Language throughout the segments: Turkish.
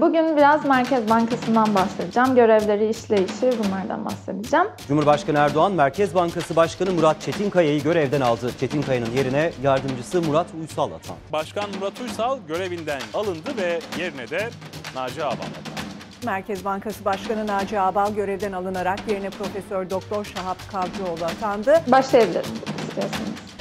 Bugün biraz Merkez Bankası'ndan bahsedeceğim. Görevleri, işleyişi bunlardan bahsedeceğim. Cumhurbaşkanı Erdoğan, Merkez Bankası Başkanı Murat Çetinkaya'yı görevden aldı. Çetinkaya'nın yerine yardımcısı Murat Uysal atandı. Başkan Murat Uysal görevinden alındı ve yerine de Naci Ağbal atandı. Merkez Bankası Başkanı Naci Ağbal görevden alınarak yerine Profesör Doktor Şahap Kavcıoğlu atandı. Başlayabilirim istiyorsanız.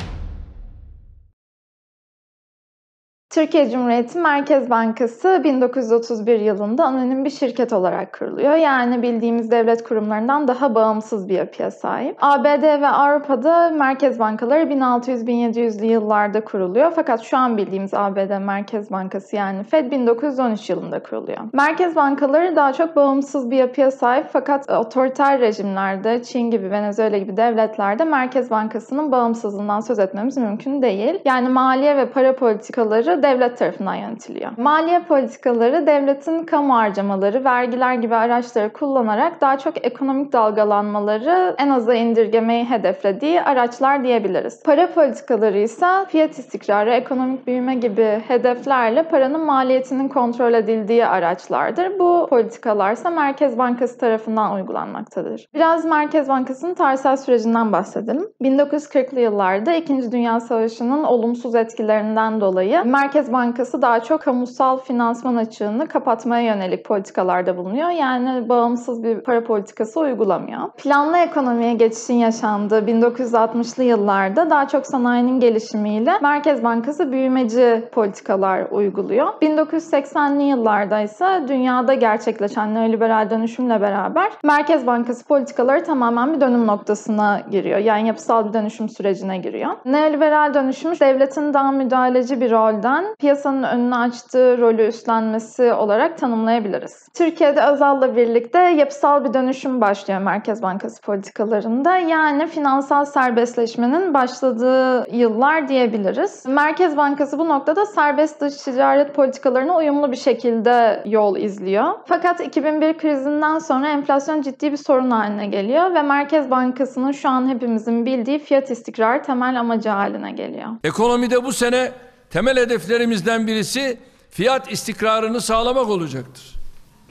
Türkiye Cumhuriyeti Merkez Bankası 1931 yılında anonim bir şirket olarak kuruluyor. Yani bildiğimiz devlet kurumlarından daha bağımsız bir yapıya sahip. ABD ve Avrupa'da merkez bankaları 1600-1700'lü yıllarda kuruluyor. Fakat şu an bildiğimiz ABD Merkez Bankası yani Fed 1913 yılında kuruluyor. Merkez bankaları daha çok bağımsız bir yapıya sahip fakat otoriter rejimlerde, Çin gibi, Venezuela gibi devletlerde Merkez Bankası'nın bağımsızlığından söz etmemiz mümkün değil. Yani maliye ve para politikaları devlet tarafından yönetiliyor. Maliye politikaları devletin kamu harcamaları, vergiler gibi araçları kullanarak daha çok ekonomik dalgalanmaları en aza indirgemeyi hedeflediği araçlar diyebiliriz. Para politikaları ise fiyat istikrarı, ekonomik büyüme gibi hedeflerle paranın maliyetinin kontrol edildiği araçlardır. Bu politikalar ise Merkez Bankası tarafından uygulanmaktadır. Biraz Merkez Bankası'nın tarihsel sürecinden bahsedelim. 1940'lı yıllarda 2. Dünya Savaşı'nın olumsuz etkilerinden dolayı Merkez Bankası daha çok kamusal finansman açığını kapatmaya yönelik politikalarda bulunuyor. Yani bağımsız bir para politikası uygulamıyor. Planlı ekonomiye geçişin yaşandığı 1960'lı yıllarda daha çok sanayinin gelişimiyle Merkez Bankası büyümeci politikalar uyguluyor. 1980'li yıllarda ise dünyada gerçekleşen neoliberal dönüşümle beraber Merkez Bankası politikaları tamamen bir dönüm noktasına giriyor. Yani yapısal bir dönüşüm sürecine giriyor. Neoliberal dönüşüm devletin daha müdahaleci bir rolden piyasanın önünü açtığı rolü üstlenmesi olarak tanımlayabiliriz. Türkiye'de Özal'la birlikte yapısal bir dönüşüm başlıyor Merkez Bankası politikalarında. Yani finansal serbestleşmenin başladığı yıllar diyebiliriz. Merkez Bankası bu noktada serbest dış ticaret politikalarına uyumlu bir şekilde yol izliyor. Fakat 2001 krizinden sonra enflasyon ciddi bir sorun haline geliyor ve Merkez Bankası'nın şu an hepimizin bildiği fiyat istikrarı temel amacı haline geliyor. Ekonomide bu sene temel hedeflerimizden birisi fiyat istikrarını sağlamak olacaktır.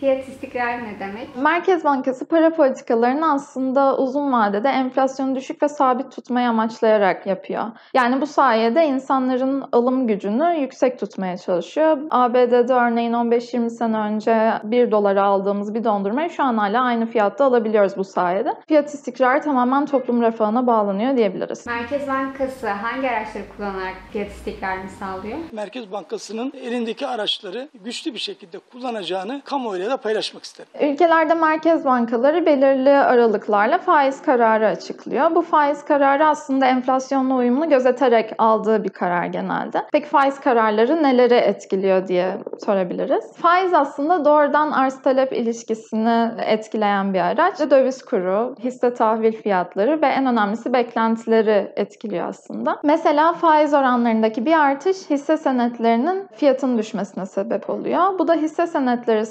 Fiyat istikrarı ne demek? Merkez Bankası para politikalarını aslında uzun vadede enflasyonu düşük ve sabit tutmayı amaçlayarak yapıyor. Yani bu sayede insanların alım gücünü yüksek tutmaya çalışıyor. ABD'de örneğin 15-20 sene önce 1 dolara aldığımız bir dondurmayı şu an hala aynı fiyatta alabiliyoruz bu sayede. Fiyat istikrarı tamamen toplum refahına bağlanıyor diyebiliriz. Merkez Bankası hangi araçları kullanarak fiyat istikrarını sağlıyor? Merkez Bankası'nın elindeki araçları güçlü bir şekilde kullanacağını kamuoyuyla da paylaşmak isterim. Ülkelerde merkez bankaları belirli aralıklarla faiz kararı açıklıyor. Bu faiz kararı aslında enflasyonla uyumlu gözeterek aldığı bir karar genelde. Peki faiz kararları neleri etkiliyor diye sorabiliriz. Faiz aslında doğrudan arz talep ilişkisini etkileyen bir araç. Döviz kuru, hisse tahvil fiyatları ve en önemlisi beklentileri etkiliyor aslında. Mesela faiz oranlarındaki bir artış hisse senetlerinin fiyatın düşmesine sebep oluyor. Bu da hisse senetleri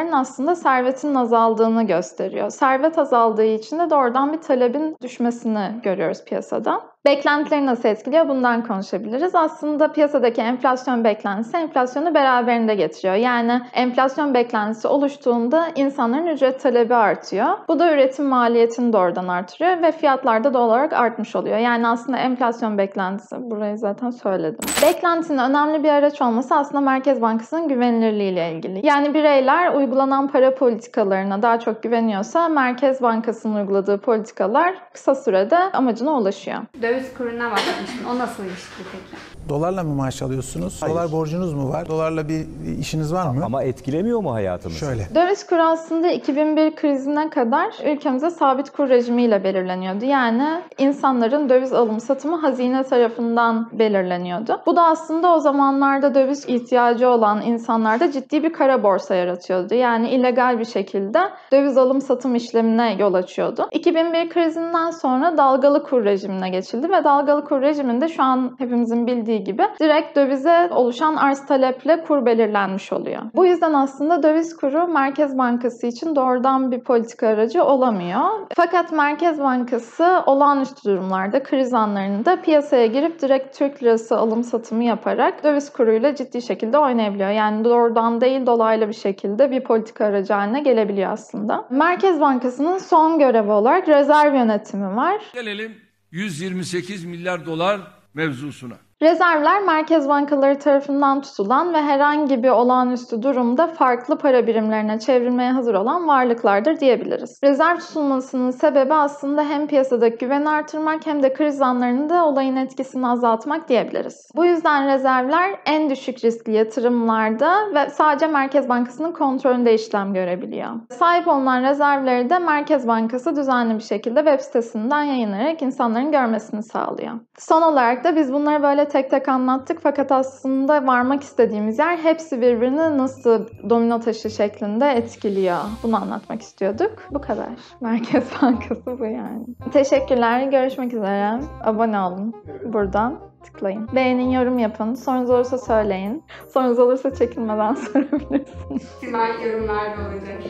sahiplerinin aslında servetinin azaldığını gösteriyor. Servet azaldığı için de doğrudan bir talebin düşmesini görüyoruz piyasada. Beklentileri nasıl etkiliyor? Bundan konuşabiliriz. Aslında piyasadaki enflasyon beklentisi enflasyonu beraberinde getiriyor. Yani enflasyon beklentisi oluştuğunda insanların ücret talebi artıyor. Bu da üretim maliyetini doğrudan artırıyor ve fiyatlar da doğal olarak artmış oluyor. Yani aslında enflasyon beklentisi, burayı zaten söyledim. Beklentinin önemli bir araç olması aslında Merkez Bankası'nın güvenilirliği ile ilgili. Yani bireyler uygulanan para politikalarına daha çok güveniyorsa Merkez Bankası'nın uyguladığı politikalar kısa sürede amacına ulaşıyor. Döviz kuruna bakmıştın. O nasıl ilişkili peki? Dolarla mı maaş alıyorsunuz? Dolar borcunuz mu var? Dolarla bir işiniz var mı? Ama etkilemiyor mu hayatımızı? Şöyle. Döviz kuru aslında 2001 krizine kadar ülkemize sabit kur rejimiyle belirleniyordu. Yani insanların döviz alım satımı hazine tarafından belirleniyordu. Bu da aslında o zamanlarda döviz ihtiyacı olan insanlarda ciddi bir kara borsa yaratıyordu. Yani illegal bir şekilde döviz alım satım işlemine yol açıyordu. 2001 krizinden sonra dalgalı kur rejimine geçildi ve dalgalı kur rejiminde şu an hepimizin bildiği dediği gibi direkt dövize oluşan arz taleple kur belirlenmiş oluyor. Bu yüzden aslında döviz kuru Merkez Bankası için doğrudan bir politika aracı olamıyor. Fakat Merkez Bankası olağanüstü durumlarda, kriz anlarında piyasaya girip direkt Türk lirası alım satımı yaparak döviz kuruyla ciddi şekilde oynayabiliyor. Yani doğrudan değil dolaylı bir şekilde bir politika aracı haline gelebiliyor aslında. Merkez Bankası'nın son görevi olarak rezerv yönetimi var. Gelelim 128 milyar dolar mevzusuna. Rezervler merkez bankaları tarafından tutulan ve herhangi bir olağanüstü durumda farklı para birimlerine çevrilmeye hazır olan varlıklardır diyebiliriz. Rezerv tutulmasının sebebi aslında hem piyasadaki güveni artırmak hem de kriz anlarında olayın etkisini azaltmak diyebiliriz. Bu yüzden rezervler en düşük riskli yatırımlarda ve sadece Merkez Bankası'nın kontrolünde işlem görebiliyor. Sahip olunan rezervleri de Merkez Bankası düzenli bir şekilde web sitesinden yayınlayarak insanların görmesini sağlıyor. Son olarak da biz bunları böyle tek tek anlattık fakat aslında varmak istediğimiz yer hepsi birbirini nasıl domino taşı şeklinde etkiliyor. Bunu anlatmak istiyorduk. Bu kadar. Merkez Bankası bu yani. Teşekkürler. Görüşmek üzere. Abone olun. Buradan tıklayın. Beğenin, yorum yapın. Sorunuz olursa söyleyin. Sorunuz olursa çekinmeden sorabilirsiniz. Simay yorumlarda olacak.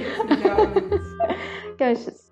Görüşürüz.